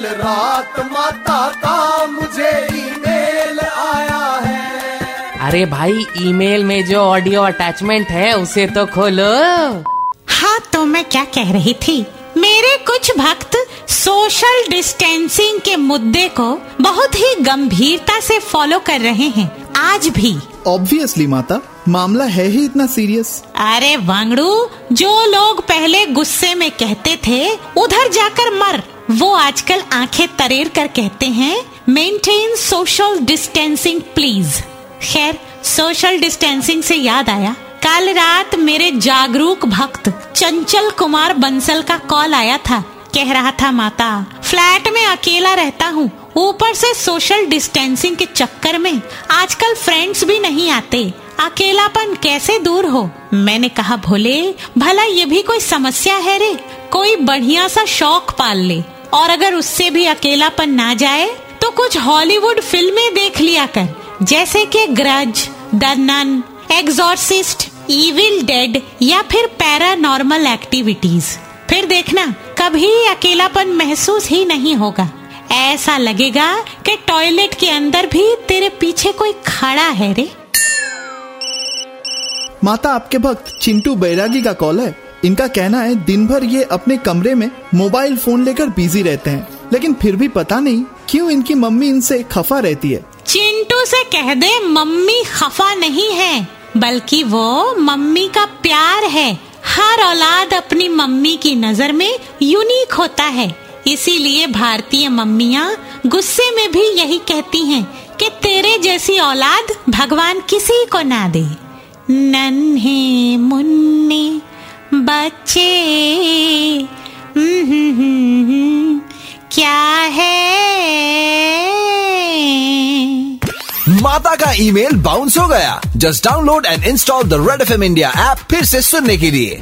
कल रात माता का मुझे ईमेल आया है। अरे भाई ईमेल में जो ऑडियो अटैचमेंट है उसे तो खोलो। हाँ तो मैं क्या कह रही थी? मेरे कुछ भक्त सोशल डिस्टेंसिंग के मुद्दे को बहुत ही गंभीरता से फॉलो कर रहे हैं। आज भी। ऑब्वियसली माता मामला है ही इतना सीरियस अरे वांगड़ू, जो लोग पहले गुस्से में कहते थे, उधर जाकर मर। वो आजकल आँखें तरेर कर कहते हैं मेंटेन सोशल डिस्टेंसिंग प्लीज़ खैर सोशल डिस्टेंसिंग से याद आया। कल रात मेरे जागरूक भक्त, चंचल कुमार बंसल का कॉल आया था। कह रहा था, माता, फ्लैट में अकेला रहता हूँ। ऊपर से सोशल डिस्टेंसिंग के चक्कर में आजकल फ्रेंड्स भी नहीं आते। अकेलापन कैसे दूर हो? मैंने कहा, भोले, भला ये भी कोई समस्या है रे? कोई बढ़िया सा शौक पाल ले। और अगर उससे भी अकेलापन ना जाए तो कुछ हॉलीवुड फ़िल्में देख लिया कर। जैसे कि grudge the nun exorcist, evil dead या फिर पैरानॉर्मल एक्टिविटीज़। फिर देखना, कभी अकेलापन महसूस ही नहीं होगा। ऐसा लगेगा कि टॉयलेट के अंदर भी तेरे पीछे कोई खड़ा है रे। माता आपके भक्त चिंटू बैरागी का कॉल है। इनका कहना है दिन भर ये अपने कमरे में मोबाइल फ़ोन लेकर बिज़ी रहते हैं। लेकिन फिर भी पता नहीं क्यों इनकी मम्मी इनसे खफा रहती है। चिंटू से कह दे, मम्मी खफा नहीं है, बल्कि वो मम्मी का प्यार है। हर औलाद अपनी मम्मी की नज़र में यूनिक होता है। इसीलिए भारतीय मम्मिया गुस्से में भी यही कहती हैं कि तेरे जैसी औलाद भगवान किसी को ना दे। नन्हे मुन्ने बच्चे। क्या है? माता का ईमेल बाउंस हो गया। Just download and install the red F M India app फिर से सुनने के लिए।